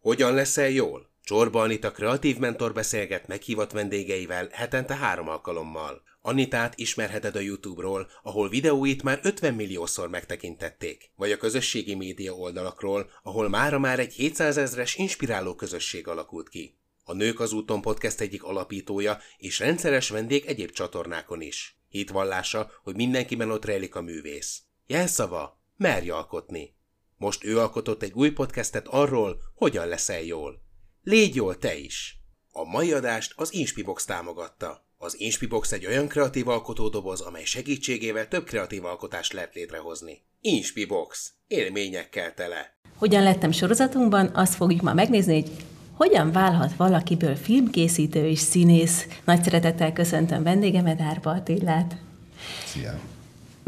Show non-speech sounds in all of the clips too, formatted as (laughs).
Hogyan leszel jól? Csorba Anita kreatív mentor beszélget meghívott vendégeivel hetente három alkalommal. Anitát ismerheted a YouTube-ról, ahol videóit már 50 milliószor megtekintették, vagy a közösségi média oldalakról, ahol mára már egy 700 ezres inspiráló közösség alakult ki. A Nők az úton podcast egyik alapítója és rendszeres vendég egyéb csatornákon is. Hitvallása, hogy mindenkiben ott rejlik a művész. Jelszava, merj alkotni. Most ő alkotott egy új podcastet arról, hogyan leszel jól. Légy jól te is! A mai adást az Inspibox támogatta. Az Inspibox egy olyan kreatív alkotódoboz, amely segítségével több kreatív alkotást lehet létrehozni. Inspibox. Élményekkel tele. Hogyan lettem sorozatunkban, azt fogjuk ma megnézni, hogy hogyan válhat valakiből filmkészítő és színész. Nagy szeretettel köszöntöm vendégemet, Árpa Attillát. Szia!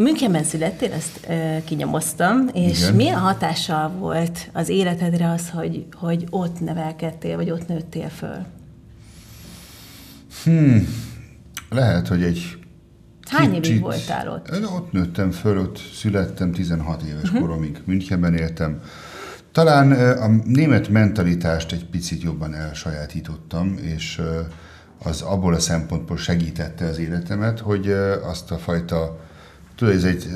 Münchenben születtél, ezt e, kinyomoztam, és Igen. milyen hatással volt az életedre az, hogy, hogy ott nevelkedtél, vagy ott nőttél föl? Hmm, lehet, hogy egy Hány kicsit, évig voltál ott? Ott nőttem föl, ott születtem, 16 éves uh-huh. koromig Münchenben éltem. Talán a német mentalitást egy picit jobban elsajátítottam, és az abból a szempontból segítette az életemet, hogy azt a fajta tudod, ez egy,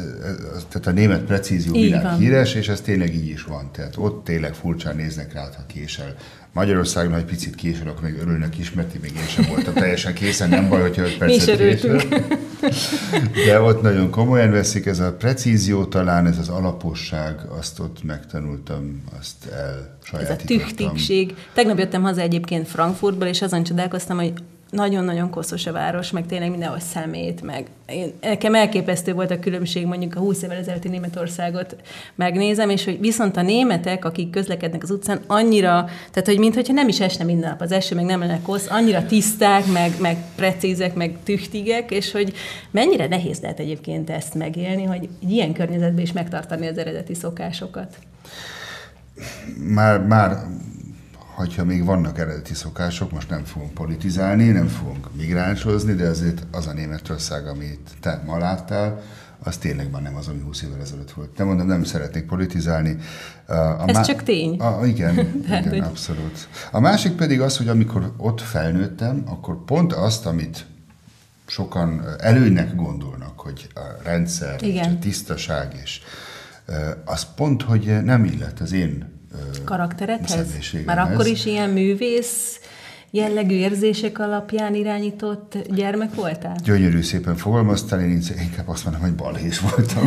tehát a német precízió világ híres, és ez tényleg így is van. Tehát ott tényleg furcsán néznek rá, ha késel. Magyarországon, ha egy picit késel, akkor még örülnek is, mert még én sem voltam teljesen készen, nem baj, hogyha 5 percet késel. De ott nagyon komolyan veszik, ez a precízió talán, ez az alaposság, azt ott megtanultam, azt el Ez a tüchtigség. Tegnap jöttem haza egyébként Frankfurtból, és azon csodálkoztam, hogy nagyon-nagyon koszos a város, meg tényleg mindenhol szemét, meg én, nekem elképesztő volt a különbség, mondjuk a 20 évvel ezelőtti Németországot megnézem, és hogy viszont a németek, akik közlekednek az utcán, annyira, tehát hogy mintha nem is esne minden nap az eső, meg nem lenne kosz, annyira tiszták, meg, meg precízek, meg tüchtigek, és hogy mennyire nehéz lehet egyébként ezt megélni, hogy ilyen környezetben is megtartani az eredeti szokásokat. Már, már hogyha még vannak eredeti szokások, most nem fogunk politizálni, nem fogunk migránsozni, de azért az a Németország, amit te ma láttál, az tényleg már nem az, ami 20 évvel ezelőtt volt. Nem mondom, nem szeretnék politizálni. A Ez má- csak tény. A, igen, (laughs) igen hogy... abszolút. A másik pedig az, hogy amikor ott felnőttem, akkor pont azt, amit sokan előnynek gondolnak, hogy a rendszer, igen. és a tisztaság, és az pont, hogy nem illet az én karakteredhez? Már akkor is ilyen művész jellegű érzések alapján irányított gyermek voltál? Gyönyörű szépen fogalmaztál, én inkább azt mondom, hogy balhés voltam.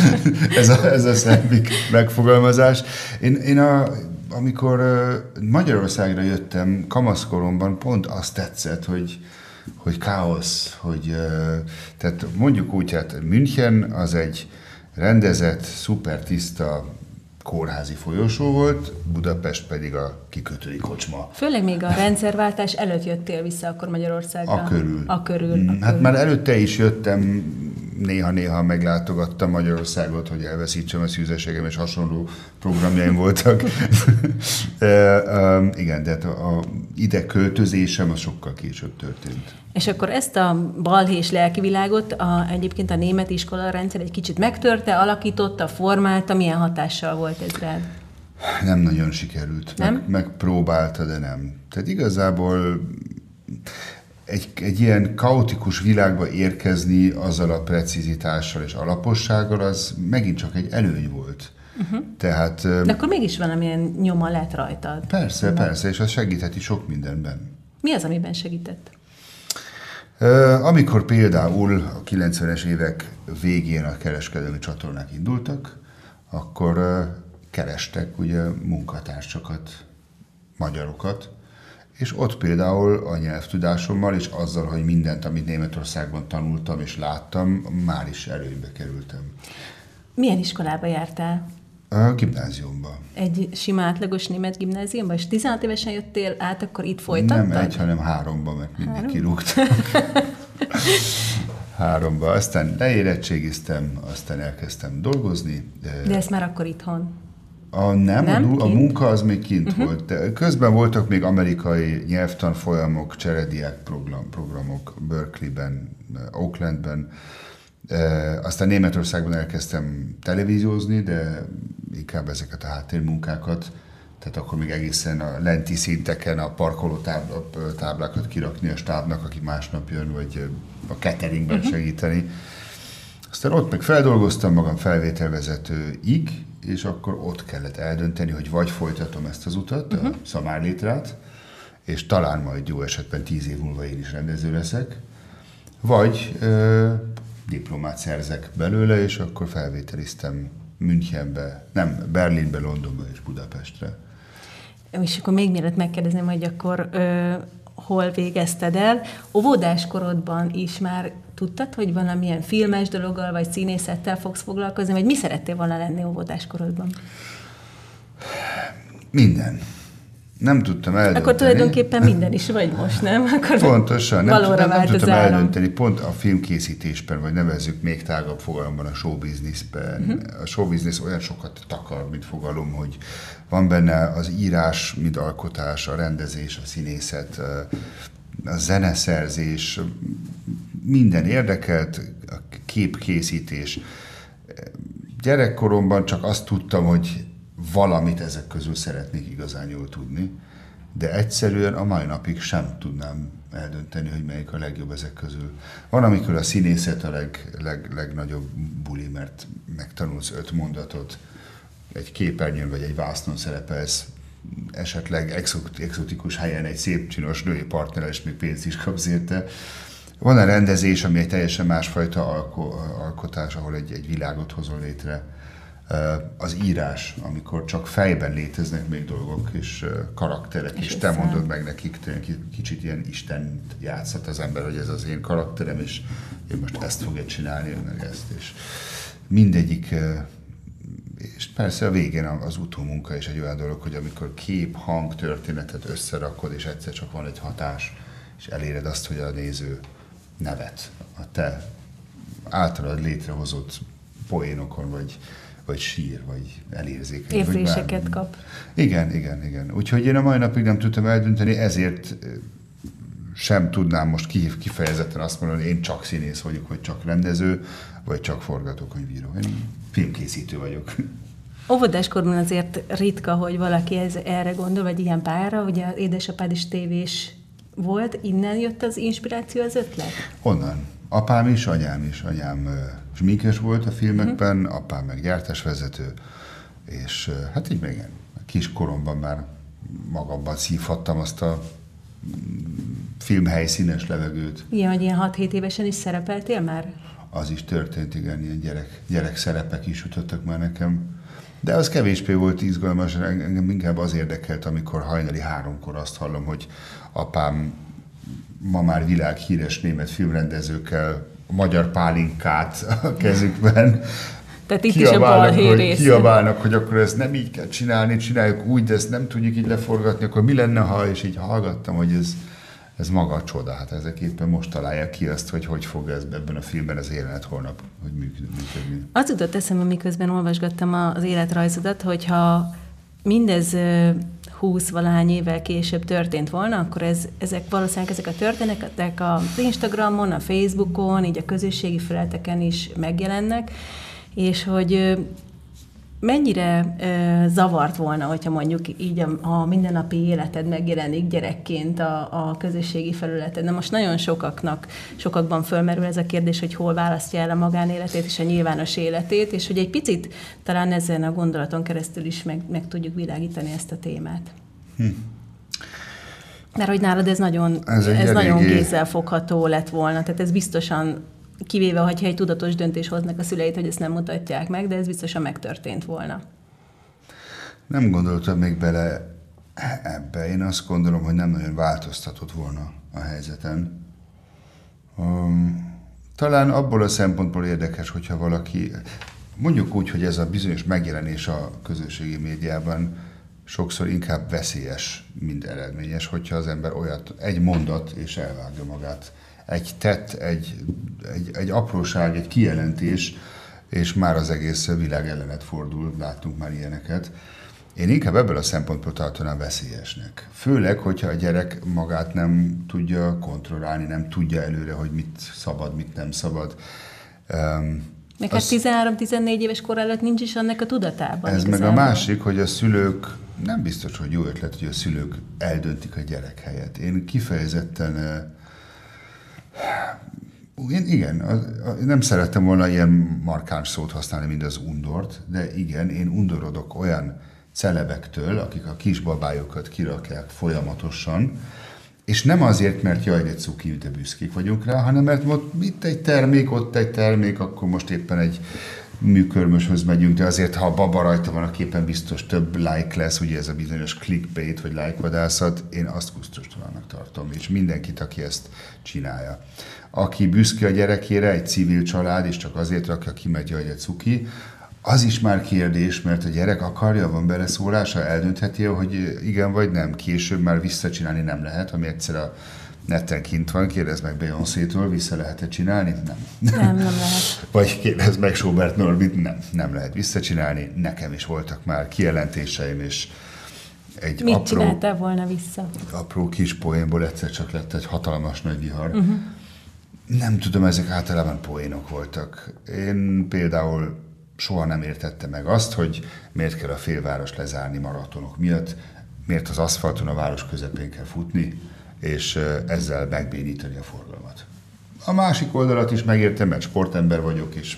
(laughs) ez, a, ez a szembik megfogalmazás. Én, én a, amikor Magyarországra jöttem kamaszkoromban, pont azt tetszett, hogy, hogy káosz, hogy tehát mondjuk úgy, hát München az egy rendezett, szuper tiszta kórházi folyosó volt, Budapest pedig a kikötői kocsma. Főleg még a rendszerváltás előtt jöttél vissza akkor Magyarországra. A körül. A körül. A hát körül. már előtte is jöttem, néha-néha meglátogattam Magyarországot, hogy elveszítsem a szűzeségem, és hasonló programjaim voltak. (laughs) igen, de hát a, a ide költözésem az sokkal később történt. És akkor ezt a balhés lelkivilágot a, egyébként a német iskola rendszer egy kicsit megtörte, alakította, formálta, milyen hatással volt ez rád? Nem nagyon sikerült. Nem? Meg, megpróbálta, de nem. Tehát igazából egy, egy ilyen kaotikus világba érkezni azzal a precizitással és alapossággal, az megint csak egy előny volt. Uh-huh. Tehát, De akkor mégis valamilyen nyoma lett rajtad. Persze, Nem? persze, és az segítheti sok mindenben. Mi az, amiben segített? Amikor például a 90-es évek végén a kereskedelmi csatornák indultak, akkor kerestek ugye munkatársakat, magyarokat, és ott például a nyelvtudásommal és azzal, hogy mindent, amit Németországban tanultam és láttam, már is előnybe kerültem. Milyen iskolába jártál? A gimnáziumban. Egy sima átlagos német gimnáziumban, és 16 évesen jöttél át, akkor itt folytattad? Nem egy, hanem háromban, mert mindig Három? kirúgtak. (laughs) háromba. Aztán leérettségiztem, aztán elkezdtem dolgozni. De, de ezt már akkor itthon? A, nem, nem a, a munka az még kint uh-huh. volt. De közben voltak még amerikai nyelvtanfolyamok, cserediák program, programok Berkeleyben, Oaklandben. E, aztán Németországban elkezdtem televíziózni, de inkább ezeket a háttérmunkákat tehát akkor még egészen a lenti szinteken a parkoló tábla, táblákat kirakni a stábnak, aki másnap jön, vagy a cateringben uh-huh. segíteni. Aztán ott meg feldolgoztam magam felvételvezetőig, és akkor ott kellett eldönteni, hogy vagy folytatom ezt az utat, uh-huh. a szamárlétrát, és talán majd jó esetben tíz év múlva én is rendező leszek, vagy ö, diplomát szerzek belőle, és akkor felvételiztem Münchenbe, nem, Berlinbe, Londonba és Budapestre. És akkor még mielőtt megkérdezném, hogy akkor ö, hol végezted el, óvodás korodban is már tudtad, hogy valamilyen filmes dologgal, vagy színészettel fogsz foglalkozni, vagy mi szerettél volna lenni óvodás korodban? Minden nem tudtam eldönteni. Akkor tulajdonképpen minden is vagy most, nem? Akkor Pontosan, nem, nem, nem tudtam eldönteni. Pont a filmkészítésben, vagy nevezzük még tágabb fogalomban a showbizniszben. Uh-huh. A showbiznisz olyan sokat takar, mint fogalom, hogy van benne az írás, mint alkotás, a rendezés, a színészet, a zeneszerzés, minden érdekelt, a képkészítés. Gyerekkoromban csak azt tudtam, hogy valamit ezek közül szeretnék igazán jól tudni, de egyszerűen a mai napig sem tudnám eldönteni, hogy melyik a legjobb ezek közül. Van, amikor a színészet a leg, leg, legnagyobb buli, mert megtanulsz öt mondatot, egy képernyőn vagy egy vásznon szerepelsz, esetleg exotikus helyen egy szép csinos női partner, és még pénzt is kapsz érte. Van a rendezés, ami egy teljesen másfajta alko- alkotás, ahol egy, egy világot hozol létre? Az írás, amikor csak fejben léteznek még dolgok, és karakterek, és, és te mondod meg nekik, kicsit ilyen Isten játszhat az ember, hogy ez az én karakterem, és én most ezt fogja csinálni, meg ezt, és mindegyik és persze a végén az utómunka is egy olyan dolog, hogy amikor kép, hang, történetet összerakod, és egyszer csak van egy hatás, és eléred azt, hogy a néző nevet a te általad létrehozott poénokon, vagy vagy sír, vagy elérzékeny. Érzéseket kap. Igen, igen, igen. Úgyhogy én a mai napig nem tudtam eldönteni, ezért sem tudnám most kifejezetten azt mondani, hogy én csak színész vagyok, vagy csak rendező, vagy csak forgatókönyvíró. Én filmkészítő vagyok. Óvodáskorban azért ritka, hogy valaki ez, erre gondol, vagy ilyen pályára, ugye édesapád is tévés volt, innen jött az inspiráció, az ötlet? Onnan. Apám is, anyám is. Anyám sminkes volt a filmekben, uh-huh. apám meg gyártásvezető, és hát így még kis koromban már magamban szívhattam azt a mm, filmhelyszínes levegőt. Igen, hogy ilyen 6-7 évesen is szerepeltél már? Az is történt, igen, ilyen gyerek, gyerek szerepek is jutottak már nekem. De az kevésbé volt izgalmas, engem inkább az érdekelt, amikor hajnali háromkor azt hallom, hogy apám ma már világhíres német filmrendezőkkel magyar pálinkát a kezükben. Tehát itt is a hogy, Kiabálnak, hogy akkor ezt nem így kell csinálni, csináljuk úgy, de ezt nem tudjuk így leforgatni, akkor mi lenne, ha, és így hallgattam, hogy ez, ez maga a csoda. Hát ezek éppen most találják ki azt, hogy hogy fog ez ebben a filmben az jelenet holnap hogy működni. Az jutott eszembe, miközben olvasgattam az életrajzodat, hogyha mindez 20 valahány évvel később történt volna, akkor ez, ezek valószínűleg ezek a történetek az Instagramon, a Facebookon, így a közösségi felületeken is megjelennek, és hogy mennyire ö, zavart volna, hogyha mondjuk így a, a mindennapi életed megjelenik gyerekként a, a közösségi felületen. De most nagyon sokaknak, sokakban fölmerül ez a kérdés, hogy hol választja el a magánéletét és a nyilvános életét, és hogy egy picit talán ezen a gondolaton keresztül is meg, meg tudjuk világítani ezt a témát. Hm. Mert hogy nálad ez nagyon, ez, ez nagyon kézzel fogható lett volna, tehát ez biztosan kivéve, hogyha egy tudatos döntés hoznak a szüleit, hogy ezt nem mutatják meg, de ez biztosan megtörtént volna. Nem gondoltam még bele ebbe. Én azt gondolom, hogy nem nagyon változtatott volna a helyzeten. Um, talán abból a szempontból érdekes, hogyha valaki, mondjuk úgy, hogy ez a bizonyos megjelenés a közösségi médiában sokszor inkább veszélyes, mint eredményes, hogyha az ember olyat, egy mondat és elvágja magát egy tett, egy, egy, egy apróság, egy kijelentés, és már az egész világ ellenet fordul, láttunk már ilyeneket. Én inkább ebből a szempontból tartanám veszélyesnek. Főleg, hogyha a gyerek magát nem tudja kontrollálni, nem tudja előre, hogy mit szabad, mit nem szabad. Um, Meg hát 13-14 éves kor előtt nincs is annak a tudatában. Ez meg a másik, hogy a szülők, nem biztos, hogy jó ötlet, hogy a szülők eldöntik a gyerek helyet. Én kifejezetten eh, én, igen, a, nem szerettem volna ilyen markáns szót használni, mint az undort, de igen, én undorodok olyan celebektől, akik a kisbabájukat kirakják folyamatosan, és nem azért, mert jaj, de cuki, de büszkék vagyunk rá, hanem mert ott itt egy termék, ott egy termék, akkor most éppen egy műkörmöshöz megyünk, de azért, ha a baba rajta van a képen, biztos több like lesz, ugye ez a bizonyos clickbait, vagy like vadászat, én azt kusztustalannak tartom, és mindenkit, aki ezt csinálja. Aki büszke a gyerekére, egy civil család, és csak azért rakja ki, mert jaj, cuki, az is már kérdés, mert a gyerek akarja, van beleszólása, eldöntheti, hogy igen vagy nem. Később már visszacsinálni nem lehet, ami egyszer a neten kint van, kérdez meg Beyoncé-től, vissza lehet-e csinálni? Nem. Nem, nem lehet. (laughs) Vagy kérdez meg Sobert Norbit, nem, nem lehet visszacsinálni. Nekem is voltak már kijelentéseim, és egy Mit apró, csináltál volna vissza? apró kis poénból egyszer csak lett egy hatalmas nagy vihar. Uh-huh. Nem tudom, ezek általában poénok voltak. Én például soha nem értettem meg azt, hogy miért kell a félváros lezárni maratonok miatt, miért az aszfalton a város közepén kell futni, és ezzel megbénítani a forgalmat. A másik oldalat is megértem, mert sportember vagyok, és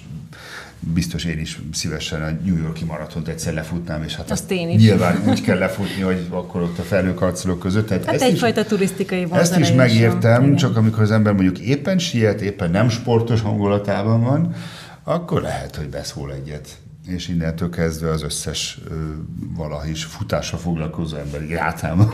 biztos én is szívesen a New Yorki maratont egyszer lefutnám, és hát Azt én is. nyilván úgy kell lefutni, hogy akkor ott a felhőkarcolók között. Tehát Hát ezt is- egyfajta turisztikai ezt is is megértem, van. Igen. csak amikor az ember mondjuk éppen siet, éppen nem sportos hangulatában van, akkor lehet, hogy beszól egyet. És innentől kezdve az összes ö, valahogy is futással foglalkozó ember rátámad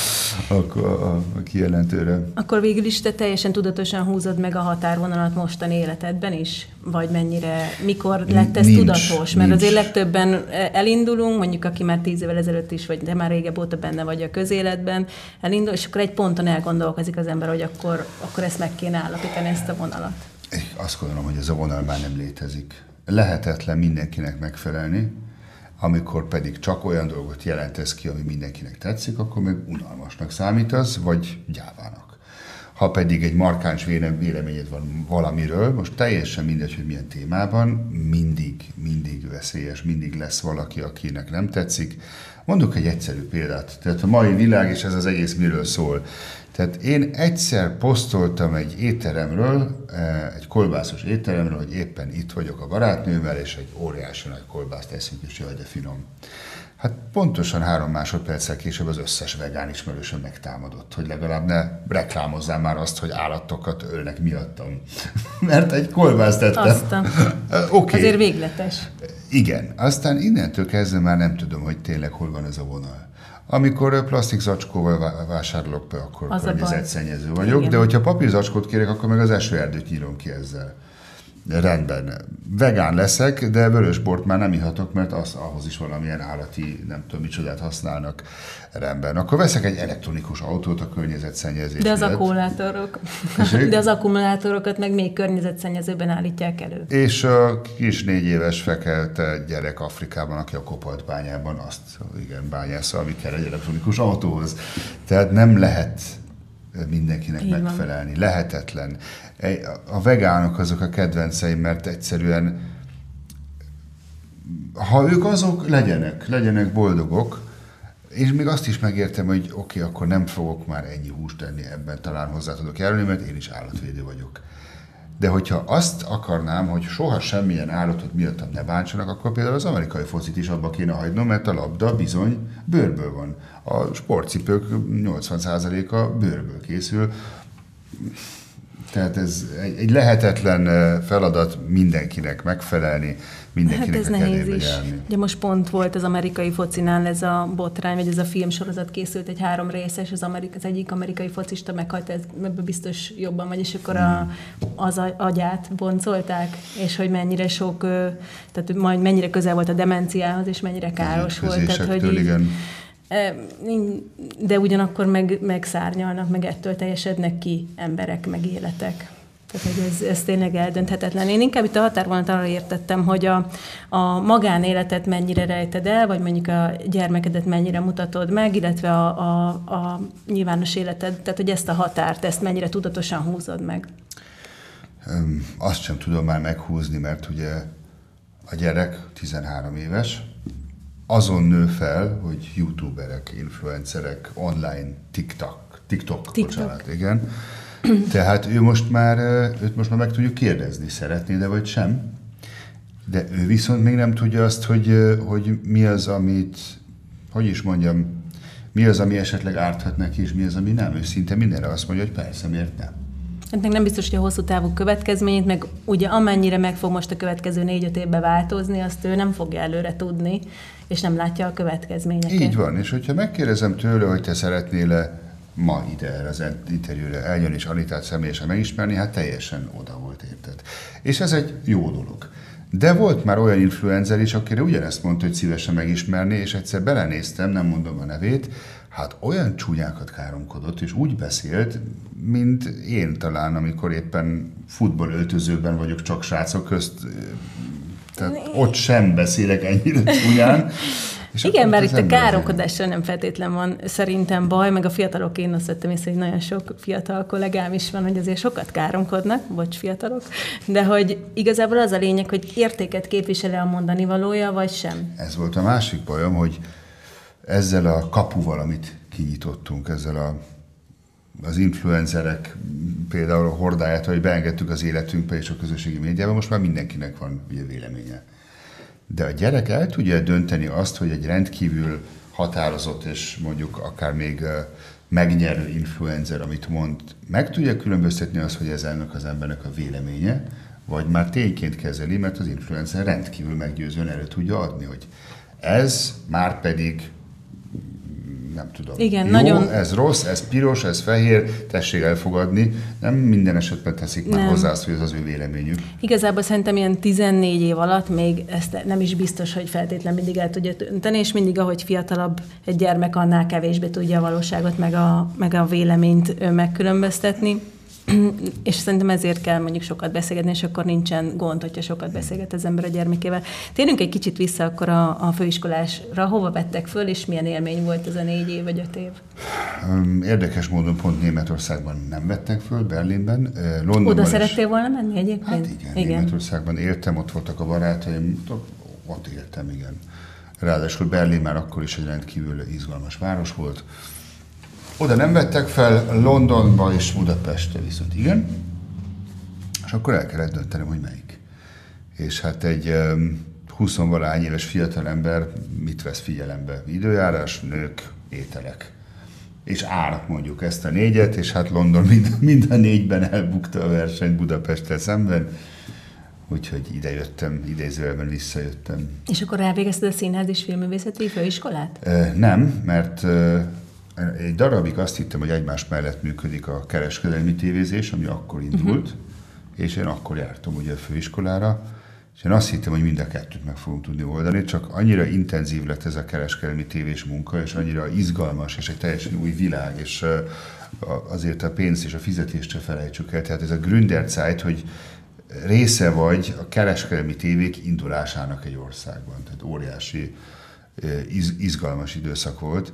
(laughs) a, a, a kijelentőre. Akkor végül is te teljesen tudatosan húzod meg a határvonalat mostani életedben is? Vagy mennyire, mikor lett ez Nincs, tudatos? Mert nincs. azért legtöbben elindulunk, mondjuk aki már tíz évvel ezelőtt is, vagy de már régebb óta benne vagy a közéletben, elindul, és akkor egy ponton elgondolkozik az ember, hogy akkor, akkor ezt meg kéne állapítani, ezt a vonalat. Én azt gondolom, hogy ez a vonal már nem létezik. Lehetetlen mindenkinek megfelelni, amikor pedig csak olyan dolgot jelentesz ki, ami mindenkinek tetszik, akkor meg unalmasnak számítasz, vagy gyávának. Ha pedig egy markáns véle- véleményed van valamiről, most teljesen mindegy, hogy milyen témában, mindig, mindig veszélyes, mindig lesz valaki, akinek nem tetszik. Mondok egy egyszerű példát. Tehát a mai világ, és ez az egész miről szól. Tehát én egyszer posztoltam egy étteremről, eh, egy kolbászos étteremről, hogy éppen itt vagyok a barátnőmmel, és egy óriási nagy kolbászt eszünk, és jaj, de finom. Hát pontosan három másodperccel később az összes vegán ismerősöm megtámadott, hogy legalább ne reklámozzál már azt, hogy állatokat ölnek miattam. (laughs) Mert egy kolbászt tettem. Aztán. (laughs) Eh, Oké. Azért végletes. Igen, aztán innentől kezdve már nem tudom, hogy tényleg hol van ez a vonal. Amikor plastik zacskóval vá- vásárolok be, akkor Az környezetszennyező vagyok, Igen. de hogyha papír zacskót kérek, akkor meg az esőerdőt nyírom ki ezzel. Rendben. Vegán leszek, de vörösbort már nem ihatok, mert az, ahhoz is valamilyen állati, nem tudom micsodát használnak. Rendben. Akkor veszek egy elektronikus autót a környezetszennyezés De az miatt. akkumulátorok, Tessék? de az akkumulátorokat meg még környezetszennyezőben állítják elő. És a kis négy éves fekete gyerek Afrikában, aki a kopalt bányában azt, igen, bányásza, ami kell egy elektronikus autóhoz. Tehát nem lehet mindenkinek Így van. megfelelni. Lehetetlen. A vegánok azok a kedvenceim, mert egyszerűen ha ők azok, legyenek, legyenek boldogok, és még azt is megértem, hogy oké, okay, akkor nem fogok már ennyi húst tenni ebben, talán hozzá tudok járulni, mert én is állatvédő vagyok. De hogyha azt akarnám, hogy soha semmilyen állatot miattam ne bántsanak, akkor például az amerikai focit is abba kéne hagynom, mert a labda bizony bőrből van. A sportcipők 80%-a bőrből készül. Tehát ez egy, egy lehetetlen eh, feladat mindenkinek megfelelni, Hát mindenkinek ez a nehéz is. járni. Ugye most pont volt az amerikai focinál ez a botrány, vagy ez a filmsorozat készült egy három részes, az, amerik, az egyik amerikai focista meghalt, ez ebből biztos jobban vagy, és akkor a, az a- agyát boncolták, és hogy mennyire sok, tehát majd mennyire közel volt a demenciához, és mennyire káros volt. Tehát, hogy így, igen. De ugyanakkor meg, meg szárnyalnak, meg ettől teljesednek ki emberek, meg életek. Tehát, hogy ez, ez tényleg eldönthetetlen. Én inkább itt a határvonalat arra értettem, hogy a, a magánéletet mennyire rejted el, vagy mondjuk a gyermekedet mennyire mutatod meg, illetve a, a, a nyilvános életed, tehát hogy ezt a határt, ezt mennyire tudatosan húzod meg. Azt sem tudom már meghúzni, mert ugye a gyerek 13 éves, azon nő fel, hogy youtuberek, influencerek, online TikTok, TikTok, TikTok. bocsánat, igen. Tehát ő most már, őt most már meg tudjuk kérdezni, szeretné de vagy sem. De ő viszont még nem tudja azt, hogy, hogy mi az, amit, hogy is mondjam, mi az, ami esetleg árthat neki, és mi az, ami nem. Ő szinte mindenre azt mondja, hogy persze, miért nem. Hát meg nem biztos, hogy a hosszú távú következményét, meg ugye amennyire meg fog most a következő négy-öt évben változni, azt ő nem fogja előre tudni, és nem látja a következményeket. Így van, és hogyha megkérdezem tőle, hogy te szeretnél-e ma ide erre az interjúra eljönni és Anitát személyesen megismerni, hát teljesen oda volt érted. És ez egy jó dolog. De volt már olyan influencer is, akire ugyanezt mondta, hogy szívesen megismerni, és egyszer belenéztem, nem mondom a nevét, hát olyan csúnyákat káromkodott, és úgy beszélt, mint én talán, amikor éppen futballöltözőben vagyok csak srácok közt, tehát ott sem beszélek ennyire csúnyán. És Igen, bár az itt a káromkodással nem feltétlen van szerintem baj, meg a fiatalok, én azt vettem észre, hogy nagyon sok fiatal kollégám is van, hogy azért sokat káromkodnak, bocs fiatalok, de hogy igazából az a lényeg, hogy értéket képvisel-e a mondani valója, vagy sem. Ez volt a másik bajom, hogy ezzel a kapuval, amit kinyitottunk, ezzel a, az influencerek például a hordáját, hogy beengedtük az életünkbe és a közösségi médiába, most már mindenkinek van ugye véleménye. De a gyerek el tudja dönteni azt, hogy egy rendkívül határozott és mondjuk akár még megnyerő influencer, amit mond, meg tudja különböztetni azt, hogy ez ennek az embernek a véleménye, vagy már tényként kezeli, mert az influencer rendkívül meggyőzően elő tudja adni, hogy ez már pedig nem tudom. Igen, jó, nagyon- ez rossz, ez piros, ez fehér, tessék elfogadni. Nem minden esetben teszik már Nem. hozzá azt, hogy ez az ő véleményük. Igazából szerintem ilyen 14 év alatt még ezt nem is biztos, hogy feltétlen mindig el tudja dönteni, és mindig, ahogy fiatalabb egy gyermek, annál kevésbé tudja a valóságot, meg a, meg a véleményt megkülönböztetni. (clears throat) és szerintem ezért kell mondjuk sokat beszélgetni, és akkor nincsen gond, hogyha sokat beszélget az ember a gyermekével. Térjünk egy kicsit vissza akkor a, a főiskolásra, hova vettek föl, és milyen élmény volt ez a négy év vagy öt év? Érdekes módon pont Németországban nem vettek föl, Berlinben. Londonban Oda is. szerettél volna menni egyébként? Hát igen, igen, Németországban éltem, ott voltak a barátaim, ott éltem, igen. Ráadásul Berlin már akkor is egy rendkívül izgalmas város volt. Oda nem vettek fel, Londonba és Budapestre viszont igen. És akkor el kellett döntenem, hogy melyik. És hát egy um, 20 valány éves fiatalember mit vesz figyelembe? Időjárás, nők, ételek. És ár mondjuk ezt a négyet, és hát London mind, mind a négyben elbukta a versenyt Budapesttel szemben. Úgyhogy ide jöttem, idézőjelben visszajöttem. És akkor elvégezted a színház és filmművészeti főiskolát? Nem, mert egy darabig azt hittem, hogy egymás mellett működik a kereskedelmi tévézés, ami akkor indult, uh-huh. és én akkor jártam ugye a főiskolára, és én azt hittem, hogy mind a kettőt meg fogom tudni oldani, csak annyira intenzív lett ez a kereskedelmi tévés munka, és annyira izgalmas, és egy teljesen új világ, és azért a pénzt és a fizetést se felejtsük el. Tehát ez a Gründerzeit, hogy része vagy a kereskedelmi tévék indulásának egy országban. Tehát óriási, izgalmas időszak volt.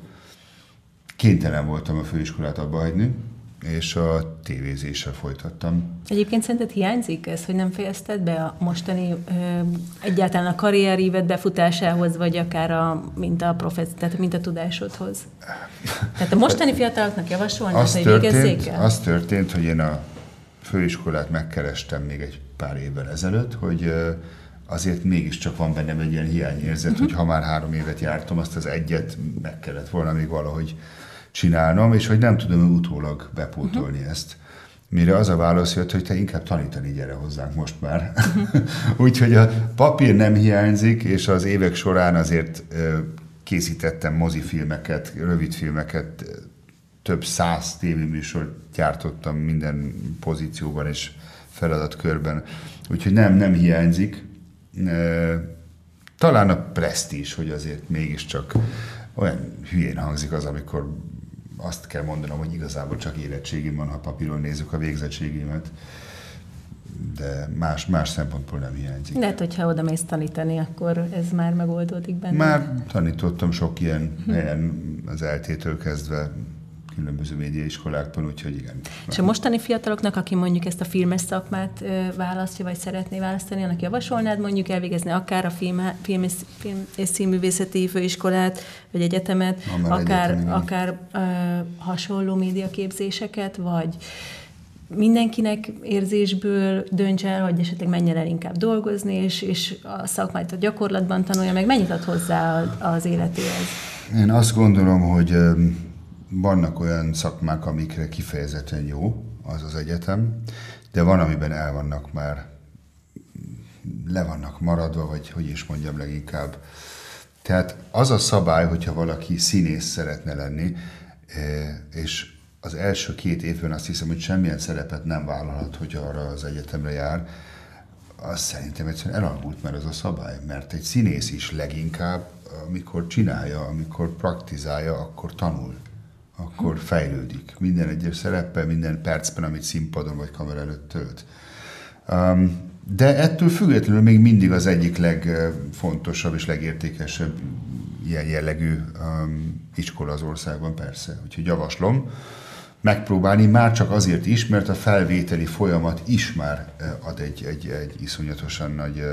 Kénytelen voltam a főiskolát abba hagyni, és a tévézéssel folytattam. Egyébként szerinted hiányzik ez, hogy nem fejezted be a mostani ö, egyáltalán a karrierívet befutásához, vagy akár a, mint a profesz, tehát mint a tudásodhoz? Tehát a mostani fiataloknak javasolnád, Az hogy történt, végezzék el? az történt, hogy én a főiskolát megkerestem még egy pár évvel ezelőtt, hogy ö, azért mégiscsak van bennem egy ilyen hiányérzet, Mhm. hogy ha már három évet jártam, azt az egyet meg kellett volna még valahogy csinálnom, és hogy nem tudom utólag bepótolni Mhm. ezt. Mire az a válasz jött, hogy te inkább tanítani gyere hozzánk most már. (laughs) Úgyhogy a papír nem hiányzik, és az évek során azért készítettem mozifilmeket, rövidfilmeket, több száz tévéműsort gyártottam minden pozícióban és feladatkörben. Úgyhogy nem, nem hiányzik. Talán a presztízs, hogy azért mégiscsak olyan hülyén hangzik az, amikor azt kell mondanom, hogy igazából csak érettségim van, ha papíron nézzük a végzettségimet, de más, más szempontból nem hiányzik. Lehet, hogyha oda mész tanítani, akkor ez már megoldódik benne. Már tanítottam sok ilyen helyen, az eltétől kezdve különböző médiaiskolákban, úgyhogy igen. És a mostani fiataloknak, aki mondjuk ezt a filmes szakmát választja, vagy szeretné választani, annak javasolnád mondjuk elvégezni akár a film, film, és, film és színművészeti főiskolát, vagy egyetemet, akár, egyetem, akár uh, hasonló médiaképzéseket, vagy mindenkinek érzésből dönts el, hogy esetleg menjen el inkább dolgozni, és, és a szakmát a gyakorlatban tanulja meg, mennyit ad hozzá az életéhez? Én azt gondolom, hogy vannak olyan szakmák, amikre kifejezetten jó az az egyetem, de van, amiben el vannak már, le vannak maradva, vagy hogy is mondjam leginkább. Tehát az a szabály, hogyha valaki színész szeretne lenni, és az első két évben azt hiszem, hogy semmilyen szerepet nem vállalhat, hogy arra az egyetemre jár, az szerintem egyszerűen elalkult már az a szabály, mert egy színész is leginkább, amikor csinálja, amikor praktizálja, akkor tanul, akkor fejlődik. Minden egyes szereppel, minden percben, amit színpadon vagy kamera előtt tölt. Um, de ettől függetlenül még mindig az egyik legfontosabb és legértékesebb ilyen jellegű um, iskola az országban, persze. Úgyhogy javaslom, megpróbálni, már csak azért is, mert a felvételi folyamat is már ad egy, egy, egy iszonyatosan nagy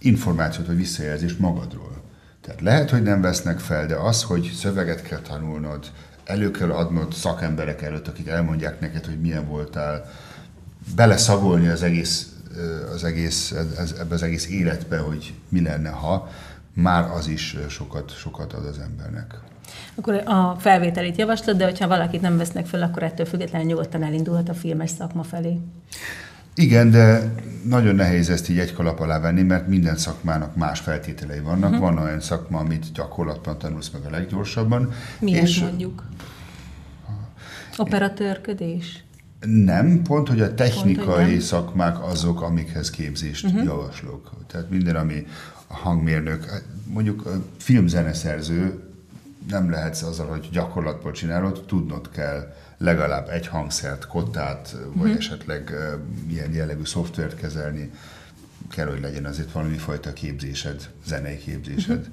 információt vagy visszajelzést magadról. Tehát lehet, hogy nem vesznek fel, de az, hogy szöveget kell tanulnod, elő kell adnod szakemberek előtt, akik elmondják neked, hogy milyen voltál, beleszagolni az egész, az egész, ebbe az egész életbe, hogy mi lenne, ha, már az is sokat, sokat ad az embernek. Akkor a felvételit javaslod, de hogyha valakit nem vesznek fel, akkor ettől függetlenül nyugodtan elindulhat a filmes szakma felé. Igen, de nagyon nehéz ezt így egy kalap alá venni, mert minden szakmának más feltételei vannak. Uh-huh. Van olyan szakma, amit gyakorlatban tanulsz meg a leggyorsabban. Milyen és mondjuk? Operatőrködés? Nem, pont, hogy a technikai pont, hogy szakmák azok, amikhez képzést uh-huh. javaslok. Tehát minden, ami a hangmérnök, mondjuk a filmzeneszerző nem lehetsz azzal, hogy gyakorlatból csinálod, tudnod kell legalább egy hangszert, kottát, vagy mm. esetleg ilyen jellegű szoftvert kezelni, kell, hogy legyen azért valami fajta képzésed, zenei képzésed.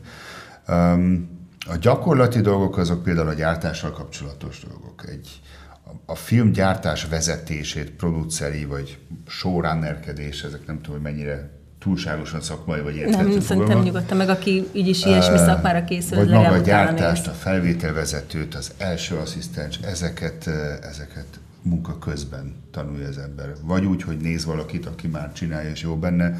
Mm. Um, a gyakorlati dolgok azok például a gyártással kapcsolatos dolgok. Egy, a, a film gyártás vezetését, produceri vagy showrunnerkedés, ezek nem tudom, hogy mennyire túlságosan szakmai vagy érthető Nem, szerintem nyugodtan, meg aki így is ilyesmi szakmára készül, Vagy maga a gyártást, a felvételvezetőt, az első asszisztens, ezeket, ezeket munka közben tanulja az ember. Vagy úgy, hogy néz valakit, aki már csinálja és jó benne,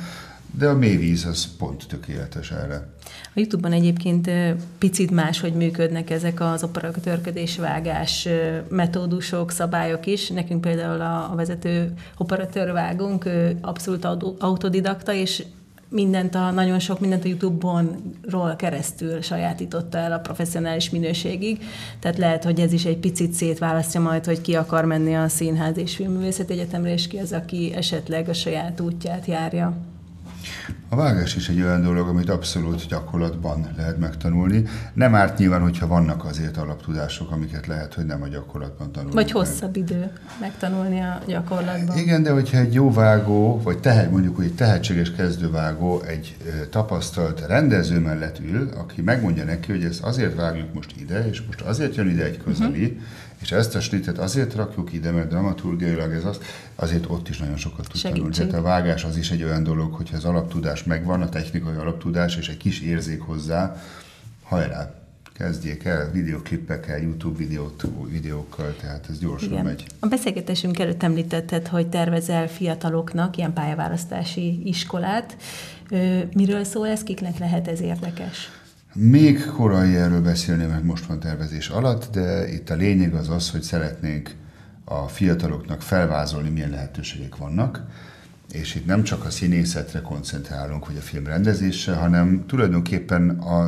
de a mélyvíz az pont tökéletes erre. A Youtube-ban egyébként picit más, hogy működnek ezek az operatőrködés, vágás metódusok, szabályok is. Nekünk például a vezető operatőrvágónk abszolút autodidakta, és mindent a, nagyon sok mindent a YouTube-onról keresztül sajátította el a professzionális minőségig. Tehát lehet, hogy ez is egy picit szétválasztja majd, hogy ki akar menni a Színház és Filmművészeti Egyetemre, és ki az, aki esetleg a saját útját járja. A vágás is egy olyan dolog, amit abszolút gyakorlatban lehet megtanulni. Nem árt nyilván, hogyha vannak azért alaptudások, amiket lehet, hogy nem a gyakorlatban tanulni. Vagy hosszabb idő megtanulni a gyakorlatban. Igen, de hogyha egy jó vágó, vagy tehet, mondjuk, egy tehetséges kezdővágó egy tapasztalt rendező mellett ül, aki megmondja neki, hogy ezt azért vágjuk most ide, és most azért jön ide egy közeli, uh-huh és ezt a snitet azért rakjuk ide, mert dramaturgiailag ez az, azért ott is nagyon sokat tud tanulni. Tehát a vágás az is egy olyan dolog, hogyha az alaptudás megvan, a technikai alaptudás, és egy kis érzék hozzá, hajrá, kezdjék el videoklippekkel, YouTube videót, videókkal, tehát ez gyorsan Igen. megy. A beszélgetésünk előtt említetted, hogy tervezel fiataloknak ilyen pályaválasztási iskolát. Miről szól ez, kiknek lehet ez érdekes? Még korai erről beszélni, mert most van tervezés alatt, de itt a lényeg az az, hogy szeretnénk a fiataloknak felvázolni, milyen lehetőségek vannak, és itt nem csak a színészetre koncentrálunk, vagy a filmrendezésre, hanem tulajdonképpen a,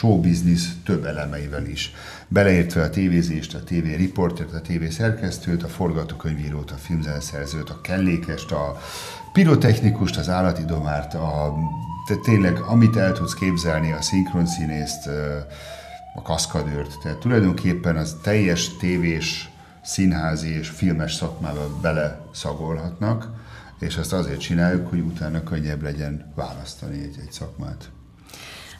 a business több elemeivel is. Beleértve a tévézést, a TV riportert, a TV szerkesztőt, a forgatókönyvírót, a filmzeneszerzőt, a kellékest, a pirotechnikust, az állati domárt, a te tényleg, amit el tudsz képzelni, a szinkronszínészt, a kaszkadőrt, tehát tulajdonképpen az teljes tévés, színházi és filmes szakmába bele szagolhatnak, és ezt azért csináljuk, hogy utána könnyebb legyen választani egy, egy szakmát.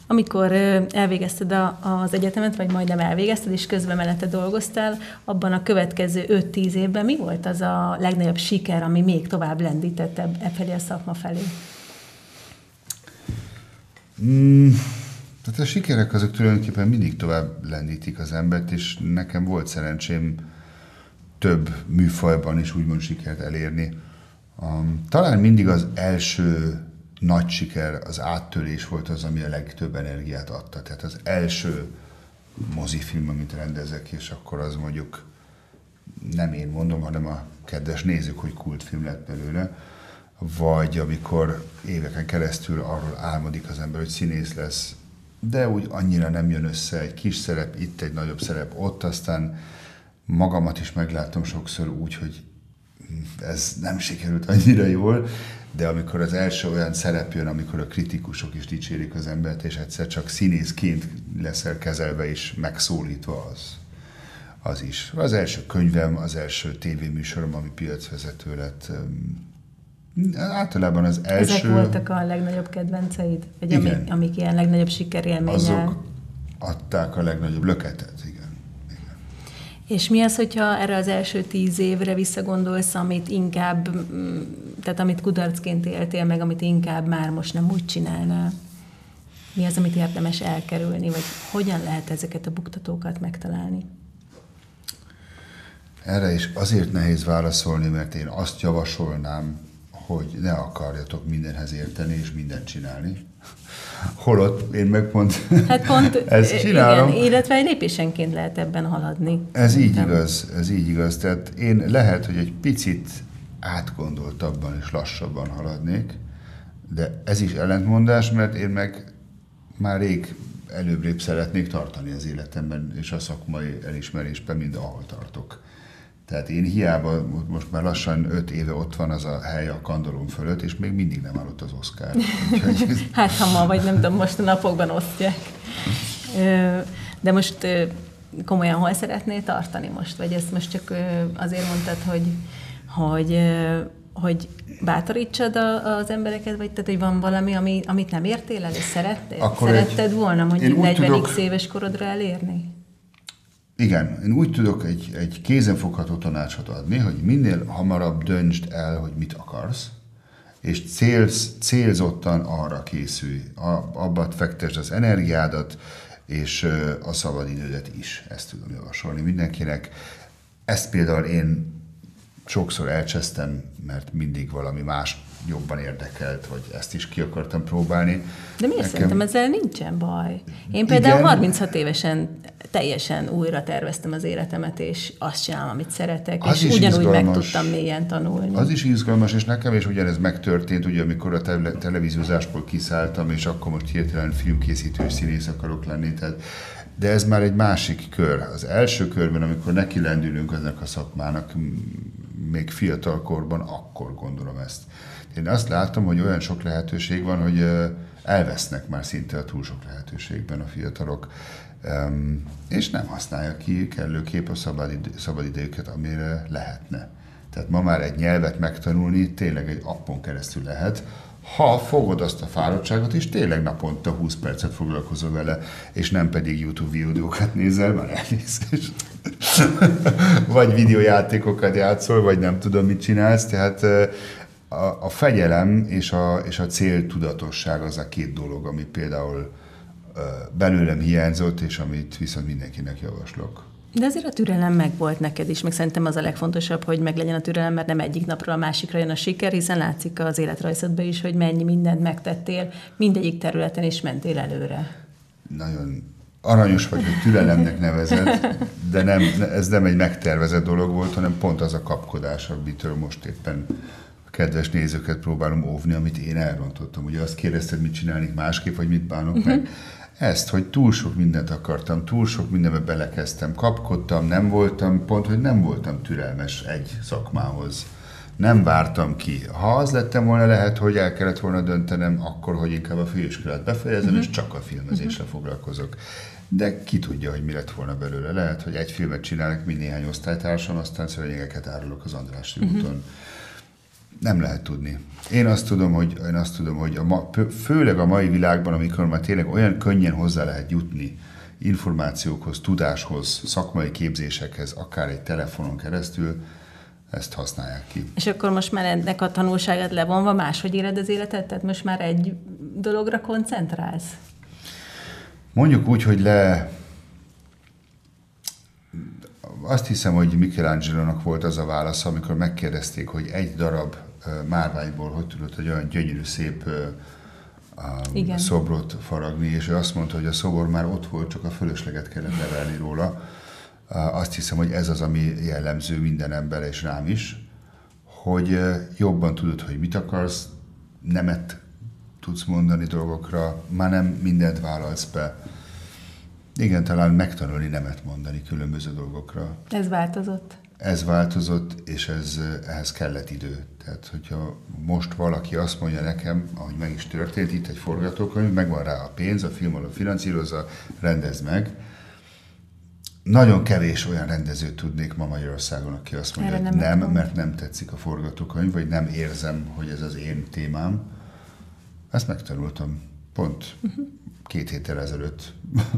Amikor elvégezted a, az egyetemet, vagy majdnem elvégezted, és közben mellette dolgoztál, abban a következő 5-10 évben mi volt az a legnagyobb siker, ami még tovább lendítette e felé a szakma felé? Mm, tehát a sikerek azok tulajdonképpen mindig tovább lendítik az embert, és nekem volt szerencsém több műfajban is úgymond sikert elérni. Um, talán mindig az első nagy siker, az áttörés volt az, ami a legtöbb energiát adta. Tehát az első mozifilm, amit rendezek, és akkor az mondjuk nem én mondom, hanem a kedves nézők, hogy kultfilm lett belőle, vagy amikor éveken keresztül arról álmodik az ember, hogy színész lesz, de úgy annyira nem jön össze, egy kis szerep itt, egy nagyobb szerep ott, aztán magamat is meglátom sokszor úgy, hogy ez nem sikerült annyira jól, de amikor az első olyan szerep jön, amikor a kritikusok is dicsérik az embert, és egyszer csak színészként leszel kezelve és megszólítva az, az is. Az első könyvem, az első tévéműsorom, ami piacvezető lett, általában az első... Ezek voltak a legnagyobb kedvenceid? Vagy Igen. amik, amik ilyen legnagyobb sikerélménnyel? Azok adták a legnagyobb löketet, és mi az, hogyha erre az első tíz évre visszagondolsz, amit inkább, mm, tehát amit kudarcként éltél meg, amit inkább már most nem úgy csinálnál? Mi az, amit érdemes elkerülni, vagy hogyan lehet ezeket a buktatókat megtalálni? Erre is azért nehéz válaszolni, mert én azt javasolnám, hogy ne akarjatok mindenhez érteni és mindent csinálni. Holott én meg pont, hát pont (laughs) ezt csinálom. Igen, illetve egy lépésenként lehet ebben haladni. Ez így igaz, ez így igaz. Tehát én lehet, hogy egy picit átgondoltabban és lassabban haladnék, de ez is ellentmondás, mert én meg már rég előbbre szeretnék tartani az életemben és a szakmai elismerésben, mint ahol tartok. Tehát én hiába, most már lassan öt éve ott van az a hely a kandolom fölött, és még mindig nem állott az Oscar. (laughs) hát ha ma, vagy nem tudom, most a napokban osztják. De most komolyan hol szeretnél tartani most? Vagy ezt most csak azért mondtad, hogy, hogy, hogy bátorítsad az embereket, vagy tehát, hogy van valami, ami, amit nem értél el, és szerettél? Akkor Szeretted egy, volna mondjuk 40 éves korodra elérni? Igen, én úgy tudok egy, egy kézenfogható tanácsot adni, hogy minél hamarabb döntsd el, hogy mit akarsz, és célz, célzottan arra készülj, abba fektesd az energiádat, és a szabadidődet is. Ezt tudom javasolni mindenkinek. Ezt például én sokszor elcsesztem, mert mindig valami más jobban érdekelt, vagy ezt is ki akartam próbálni. De miért Nekem... szerintem ezzel nincsen baj? Én például Igen. 36 évesen teljesen újra terveztem az életemet, és azt csinálom, amit szeretek, az és ugyanúgy izgalmas. meg tudtam mélyen tanulni. Az is izgalmas, és nekem is ugyanez megtörtént, ugye amikor a tele- televíziózásból kiszálltam, és akkor most hirtelen filmkészítő színész akarok lenni, tehát de ez már egy másik kör. Az első körben, amikor neki lendülünk ennek a szakmának, még fiatal korban, akkor gondolom ezt. Én azt látom, hogy olyan sok lehetőség van, hogy elvesznek már szinte a túl sok lehetőségben a fiatalok, és nem használja ki kellőképp a szabadidő, szabadidőket, amire lehetne. Tehát ma már egy nyelvet megtanulni tényleg egy appon keresztül lehet, ha fogod azt a fáradtságot, és tényleg naponta 20 percet foglalkozol vele, és nem pedig YouTube videókat nézel, már elnézést. (laughs) vagy videójátékokat játszol, vagy nem tudom, mit csinálsz. Tehát a, a fegyelem és a, és a céltudatosság az a két dolog, ami például belőlem hiányzott, és amit viszont mindenkinek javaslok. De azért a türelem meg volt neked is, meg szerintem az a legfontosabb, hogy meg legyen a türelem, mert nem egyik napról a másikra jön a siker, hiszen látszik az életrajzodban is, hogy mennyi mindent megtettél, mindegyik területen is mentél előre. Nagyon aranyos vagy, hogy türelemnek nevezett, de nem, ez nem egy megtervezett dolog volt, hanem pont az a kapkodás, amitől most éppen kedves nézőket próbálom óvni, amit én elrontottam. Ugye azt kérdezted, mit csinálnék másképp, vagy mit bánok uh-huh. meg ezt, hogy túl sok mindent akartam, túl sok mindenbe belekezdtem, kapkodtam, nem voltam, pont, hogy nem voltam türelmes egy szakmához. Nem vártam ki. Ha az lettem volna, lehet, hogy el kellett volna döntenem akkor, hogy inkább a főiskolát befejezem, uh-huh. és csak a filmezésre uh-huh. foglalkozok. De ki tudja, hogy mi lett volna belőle. Lehet, hogy egy filmet csinálok, mint néhány osztálytársam, aztán szörnyegeket árulok az András uh-huh. úton Nem lehet tudni. Én azt tudom, hogy, én azt tudom, hogy a ma, főleg a mai világban, amikor már tényleg olyan könnyen hozzá lehet jutni információkhoz, tudáshoz, szakmai képzésekhez, akár egy telefonon keresztül, ezt használják ki. És akkor most már ennek a tanulságát levonva máshogy éled az életet? Tehát most már egy dologra koncentrálsz? Mondjuk úgy, hogy le... Azt hiszem, hogy Michelangelo-nak volt az a válasz, amikor megkérdezték, hogy egy darab márványból hogy tudott egy olyan gyönyörű, szép Igen. szobrot faragni, és ő azt mondta, hogy a szobor már ott volt, csak a fölösleget kellett levelni róla. Azt hiszem, hogy ez az, ami jellemző minden ember, és rám is, hogy jobban tudod, hogy mit akarsz, nemet tudsz mondani dolgokra, már nem mindent vállalsz be. Igen, talán megtanulni nemet mondani különböző dolgokra. Ez változott? Ez változott, és ez, ehhez kellett idő. Tehát, hogyha most valaki azt mondja nekem, ahogy meg is történt, itt egy forgatókönyv, megvan rá a pénz, a film a finanszírozza, rendezd meg. Nagyon kevés olyan rendezőt tudnék ma Magyarországon, aki azt mondja, Erre hogy nem, nem mert nem tetszik a forgatókönyv, vagy nem érzem, hogy ez az én témám. Ezt megtanultam. Pont uh-huh. Két héttel ezelőtt.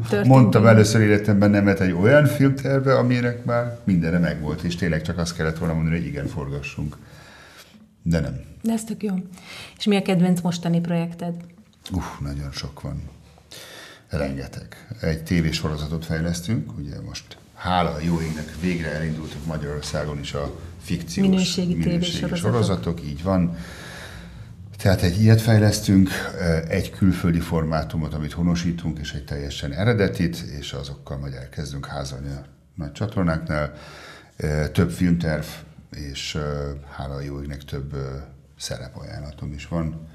Történt Mondtam először életemben nemet egy olyan filmterve, aminek már mindenre megvolt, és tényleg csak azt kellett volna mondani, hogy igen, forgassunk. De nem. De ez tök jó. És mi a kedvenc mostani projekted? Uff, nagyon sok van. Rengeteg. Egy tévésorozatot fejlesztünk, ugye most hála a jó égnek végre elindultak Magyarországon is a fikciós minőségi, minőségi sorozatok, így van. Tehát egy ilyet fejlesztünk, egy külföldi formátumot, amit honosítunk, és egy teljesen eredetit, és azokkal majd elkezdünk házalni a nagy csatornáknál. Több filmterv, és hála jó égnek több szerepajánlatom is van.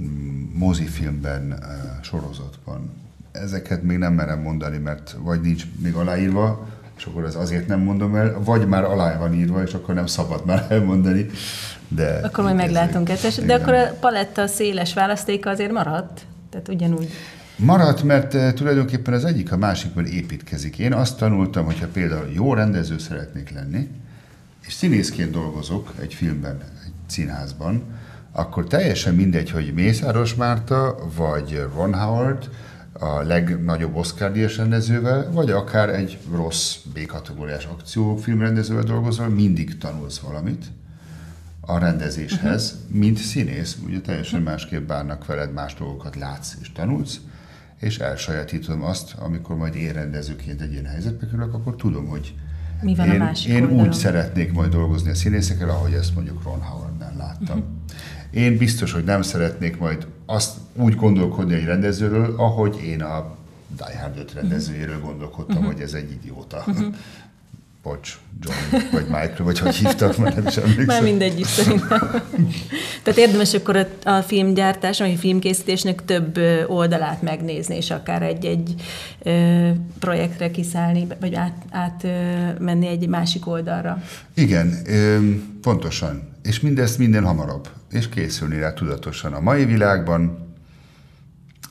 Mm, mozifilmben, sorozatban. Ezeket még nem merem mondani, mert vagy nincs még aláírva, és akkor ez azért nem mondom el, vagy már alá van írva, és akkor nem szabad már elmondani. De akkor majd meglátunk ezt. De akkor a paletta széles választéka azért maradt? Tehát ugyanúgy. Maradt, mert uh, tulajdonképpen az egyik a másikban építkezik. Én azt tanultam, hogyha például jó rendező szeretnék lenni, és színészként dolgozok egy filmben, egy színházban, akkor teljesen mindegy, hogy Mészáros Márta, vagy Ron Howard, a legnagyobb Oscar díjas rendezővel, vagy akár egy rossz B-kategóriás akciófilmrendezővel dolgozol, mindig tanulsz valamit a rendezéshez, uh-huh. mint színész. Ugye teljesen másképp bánnak veled, más dolgokat látsz és tanulsz, és elsajátítom azt, amikor majd én rendezőként egy ilyen helyzetbe kerülök, akkor tudom, hogy Mi van én, a másik én úgy szeretnék majd dolgozni a színészekkel, ahogy ezt mondjuk Ron Howardnál láttam. Uh-huh. Én biztos, hogy nem szeretnék majd azt úgy gondolkodni egy rendezőről, ahogy én a Die Hard 5 rendezőjéről gondolkodtam, uh-huh. hogy ez egy idióta. Uh-huh. Bocs, John, vagy Michael, vagy hogy hívtak, már nem is (laughs) emlékszem. Már mindegy is szerintem. (laughs) Tehát érdemes akkor a, a filmgyártás, vagy a filmkészítésnek több oldalát megnézni, és akár egy-egy projektre kiszállni, vagy át, át menni egy másik oldalra. Igen, pontosan. És mindezt minden hamarabb. És készülni rá tudatosan. A mai világban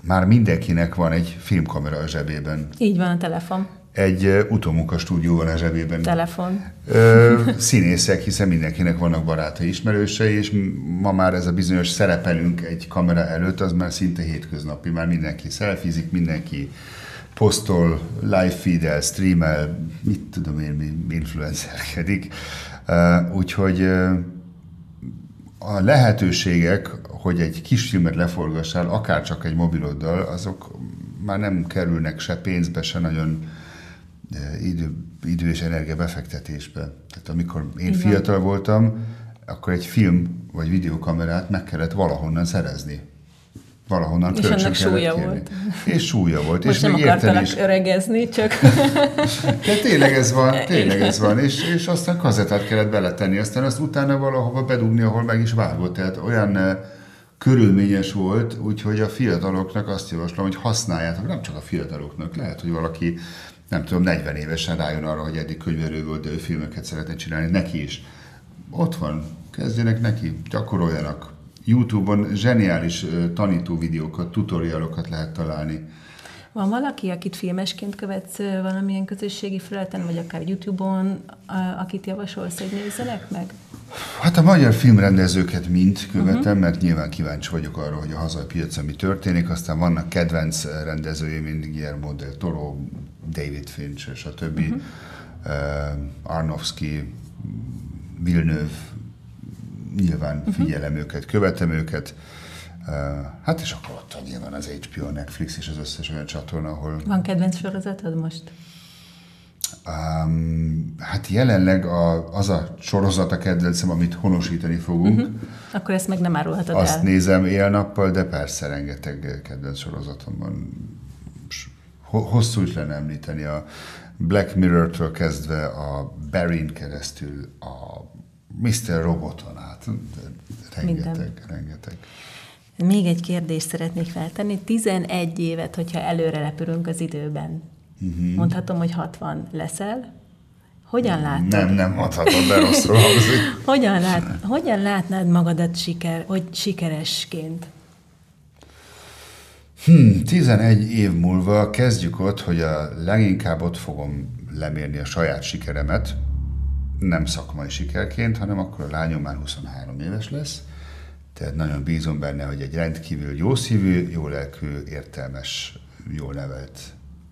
már mindenkinek van egy filmkamera a zsebében. Így van, a telefon egy utómunka stúdió van a zsebében. Telefon. Ö, színészek, hiszen mindenkinek vannak barátai, ismerősei, és ma már ez a bizonyos szerepelünk egy kamera előtt, az már szinte hétköznapi, már mindenki szelfizik, mindenki posztol, live feed-el, streamel, mit tudom én, mi influencerkedik. Úgyhogy a lehetőségek, hogy egy kis filmet leforgassál, akár csak egy mobiloddal, azok már nem kerülnek se pénzbe, se nagyon idő, idő és energia befektetésbe. Tehát amikor én Igen. fiatal voltam, akkor egy film vagy videokamerát meg kellett valahonnan szerezni. Valahonnan és ennek súlya kérni. volt. És súlya volt. Most és nem akartalak is... öregezni, csak... De tényleg ez van, (laughs) tényleg ez van. És, és aztán kazettát kellett beletenni, aztán azt utána valahova bedugni, ahol meg is vágott. Tehát olyan uh, körülményes volt, úgyhogy a fiataloknak azt javaslom, hogy használjátok, nem csak a fiataloknak, lehet, hogy valaki nem tudom, 40 évesen rájön arra, hogy eddig könyvelő volt, de ő filmeket szeretne csinálni, neki is. Ott van, kezdjenek neki, gyakoroljanak. Youtube-on zseniális tanító videókat, tutorialokat lehet találni. Van valaki, akit filmesként követsz valamilyen közösségi felületen, vagy akár YouTube-on, akit javasolsz, hogy nézzenek meg? Hát a magyar filmrendezőket mind követem, uh-huh. mert nyilván kíváncsi vagyok arra, hogy a hazai piacon mi történik. Aztán vannak kedvenc rendezői, mint Guillermo del Toro, David Finch, és a többi. Uh-huh. Uh, Arnowski, Villeneuve, nyilván uh-huh. figyelem őket, követem őket. Hát és akkor ott nyilván az HBO, Netflix és az összes olyan csatorna, ahol... Van kedvenc sorozatod most? Um, hát jelenleg a, az a sorozat a kedvencem, amit honosítani fogunk. Uh-huh. Akkor ezt meg nem árulhatod Azt el. nézem éjjel-nappal, de persze rengeteg kedvenc sorozatom van. Hosszú is lenne említeni a Black Mirror-től kezdve a Barry-n keresztül a Mr. Roboton át. Rengeteg, Minden. rengeteg. Még egy kérdést szeretnék feltenni. 11 évet, hogyha előre repülünk az időben, uh-huh. mondhatom, hogy 60 leszel, hogyan látod? Nem, nem mondhatom, de rosszul hangzik. (laughs) hogyan, lát, hogyan látnád magadat siker, hogy sikeresként? Hmm, 11 év múlva kezdjük ott, hogy a leginkább ott fogom lemérni a saját sikeremet, nem szakmai sikerként, hanem akkor a lányom már 23 éves lesz, tehát nagyon bízom benne, hogy egy rendkívül jó szívű, jó lelkű, értelmes, jól nevelt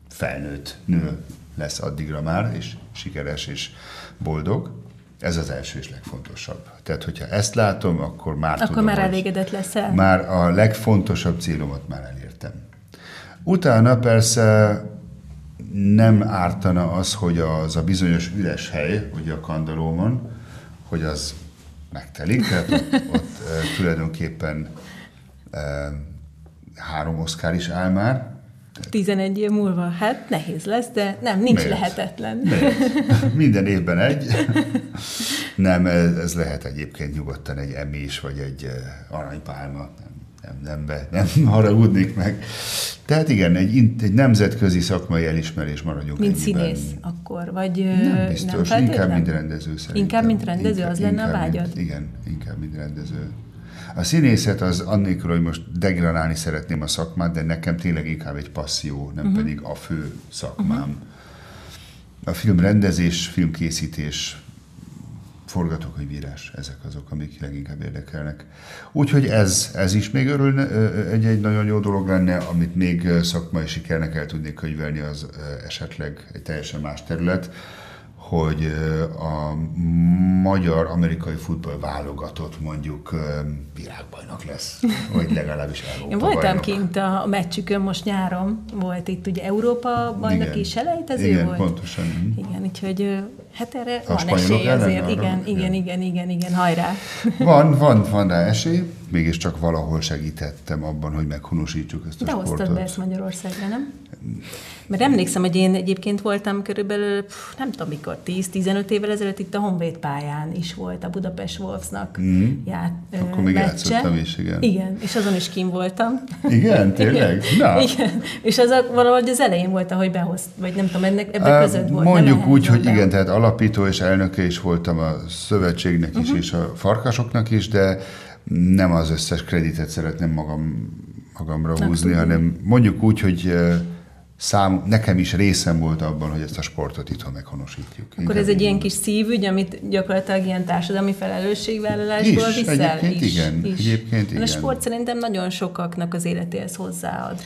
felnőtt nő lesz addigra már, és sikeres és boldog. Ez az első és legfontosabb. Tehát, hogyha ezt látom, akkor már Akkor tudom, már elégedett leszel? Már a legfontosabb célomat már elértem. Utána persze nem ártana az, hogy az a bizonyos üres hely, ugye a kandalómon, hogy az megtelik, tehát ott, (laughs) ott e, tulajdonképpen e, három oszkár is áll már, 11 év múlva? Hát nehéz lesz, de nem, nincs Miért? lehetetlen. Miért? (laughs) Minden évben egy. Nem, ez, ez lehet egyébként nyugodtan egy Emmy is, vagy egy aranypálma. Nem, nem, nem, nem (laughs) haragudnék meg. Tehát igen, egy, egy nemzetközi szakmai elismerés maradjunk Mint ennyiben. színész akkor, vagy nem biztos, nem inkább mint rendező szerintem. Inkább mint rendező, inkább, az lenne a vágyad? Mint, igen, inkább mint rendező. A színészet az annélkül, hogy most degradálni szeretném a szakmát, de nekem tényleg inkább egy passzió, nem uh-huh. pedig a fő szakmám. Uh-huh. A filmrendezés, filmkészítés, forgatókönyvírás, ezek azok, amik leginkább érdekelnek. Úgyhogy ez, ez is még örülne, egy, egy nagyon jó dolog lenne, amit még szakmai sikernek el tudnék könyvelni, az esetleg egy teljesen más terület hogy a magyar-amerikai futball válogatott mondjuk világbajnok lesz, vagy legalábbis Európa Én voltam bajnok. kint a meccsükön most nyáron, volt itt ugye Európa bajnoki selejtező igen, volt. pontosan. Igen, úgyhogy hát erre a van esély azért. Igen, igen, igen, igen, igen, hajrá. Van, van, van rá esély, mégiscsak valahol segítettem abban, hogy meghonosítsuk ezt a De sportot. De hoztad be ezt Magyarországra, nem? Mert emlékszem, hogy én egyébként voltam körülbelül, nem tudom mikor, 10-15 évvel ezelőtt itt a Honvéd pályán is volt a Budapest Wolfsnak mm. ját, Akkor még meccse. játszottam is, igen. Igen, és azon is kim voltam. Igen, tényleg? (laughs) Na. Igen, és az a, valahogy az elején volt, ahogy behoz, vagy nem tudom, ennek, ebben között volt. Mondjuk úgy, hogy igen, tehát alapító és elnöke is voltam a szövetségnek is, uh-huh. és a farkasoknak is, de nem az összes kreditet szeretném magam, magamra nem húzni, tudom. hanem mondjuk úgy, hogy szám, nekem is részem volt abban, hogy ezt a sportot itthon meghonosítjuk. Akkor ez egy ilyen kis szívügy, amit gyakorlatilag ilyen társadalmi felelősségvállalásból is, viszel? Egyébként is, igen. Is. Egyébként igen. A sport szerintem nagyon sokaknak az életéhez hozzáad.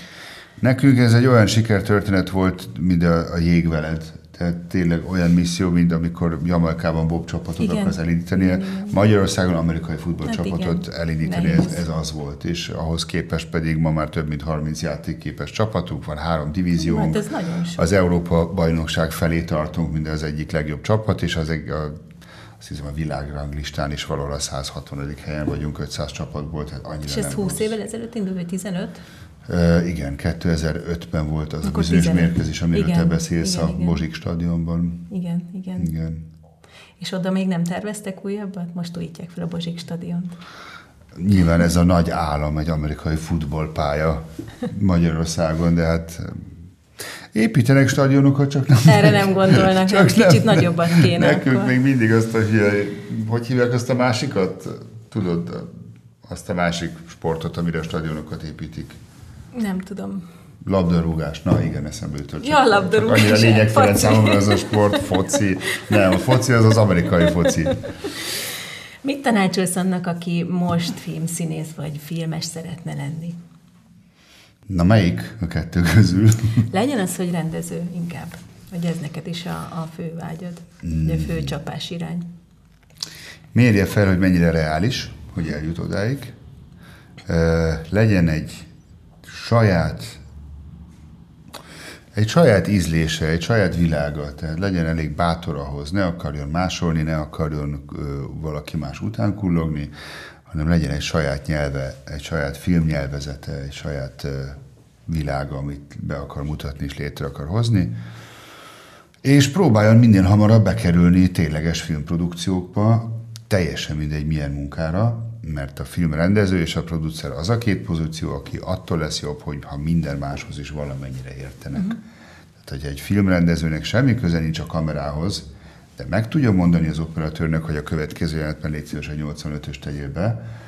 Nekünk ez egy olyan sikertörténet volt, mint a, a jégveled tehát tényleg olyan misszió, mint amikor Jamaikában Bob csapatot igen. akarsz elindítani. Igen. Magyarországon amerikai futballcsapatot hát elindítani, ez, ez az volt. És ahhoz képest pedig ma már több mint 30 játékképes csapatunk van, három divíziónk. Hát ez. Az Európa bajnokság felé tartunk, mint az egyik legjobb csapat, és az egy, a, azt hiszem a világranglistán is valahol a 160. helyen vagyunk 500 csapatból, tehát annyira És ez 20 évvel ezelőtt indult, vagy 15? Uh, igen, 2005-ben volt az Akkor a bizonyos 15. mérkőzés, amiről igen, te beszélsz igen, a igen. Bozsik stadionban. Igen, igen. igen. És oda még nem terveztek újabbat? Most újítják fel a Bozsik stadiont. Nyilván ez a nagy állam, egy amerikai futballpálya Magyarországon, de hát építenek stadionokat, csak nem... Erre nem gondolnak, csak nem, kicsit nem, nagyobbat kéne. Nekünk akkor. még mindig azt, hogy hogy hívják azt a másikat? Tudod, azt a másik sportot, amire a stadionokat építik. Nem tudom. Labdarúgás, na igen, eszembe jutott. Ja, labdarúgás. Annyira lényegtelen számomra az a sport, foci. Nem, a foci az az amerikai foci. Mit tanácsolsz annak, aki most filmszínész vagy filmes szeretne lenni? Na melyik a kettő közül? Legyen az, hogy rendező inkább. Hogy ez neked is a, a fő vágyad, mm. a fő csapás irány. Mérje fel, hogy mennyire reális, hogy eljut odáig. Legyen egy saját egy saját ízlése, egy saját világa, tehát legyen elég bátor ahhoz, ne akarjon másolni, ne akarjon ö, valaki más után kullogni, hanem legyen egy saját nyelve, egy saját filmnyelvezete, egy saját ö, világa, amit be akar mutatni és létre akar hozni, és próbáljon minél hamarabb bekerülni tényleges filmprodukciókba, teljesen mindegy milyen munkára, mert a filmrendező és a producer az a két pozíció, aki attól lesz jobb, hogy ha minden máshoz is valamennyire értenek. Uh-huh. Tehát, hogy egy filmrendezőnek semmi köze nincs a kamerához, de meg tudja mondani az operatőrnek, hogy a következő jelenetben légy szíves a 85-ös tegyél be,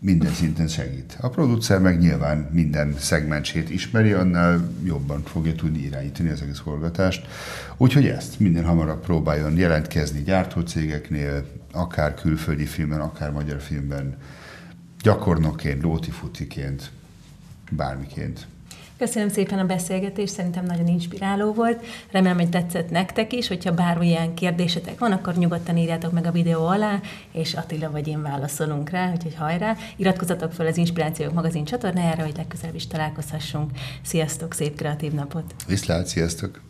minden szinten segít. A producer meg nyilván minden szegmensét ismeri, annál jobban fogja tudni irányítani az egész forgatást. Úgyhogy ezt minden hamarabb próbáljon jelentkezni gyártócégeknél, akár külföldi filmben, akár magyar filmben, gyakornokként, lótifutiként, bármiként. Köszönöm szépen a beszélgetést, szerintem nagyon inspiráló volt. Remélem, hogy tetszett nektek is, hogyha bármilyen kérdésetek van, akkor nyugodtan írjátok meg a videó alá, és Attila vagy én válaszolunk rá, úgyhogy hajrá! Iratkozzatok fel az Inspirációk magazin csatornájára, hogy legközelebb is találkozhassunk. Sziasztok, szép kreatív napot! Viszlát, sziasztok!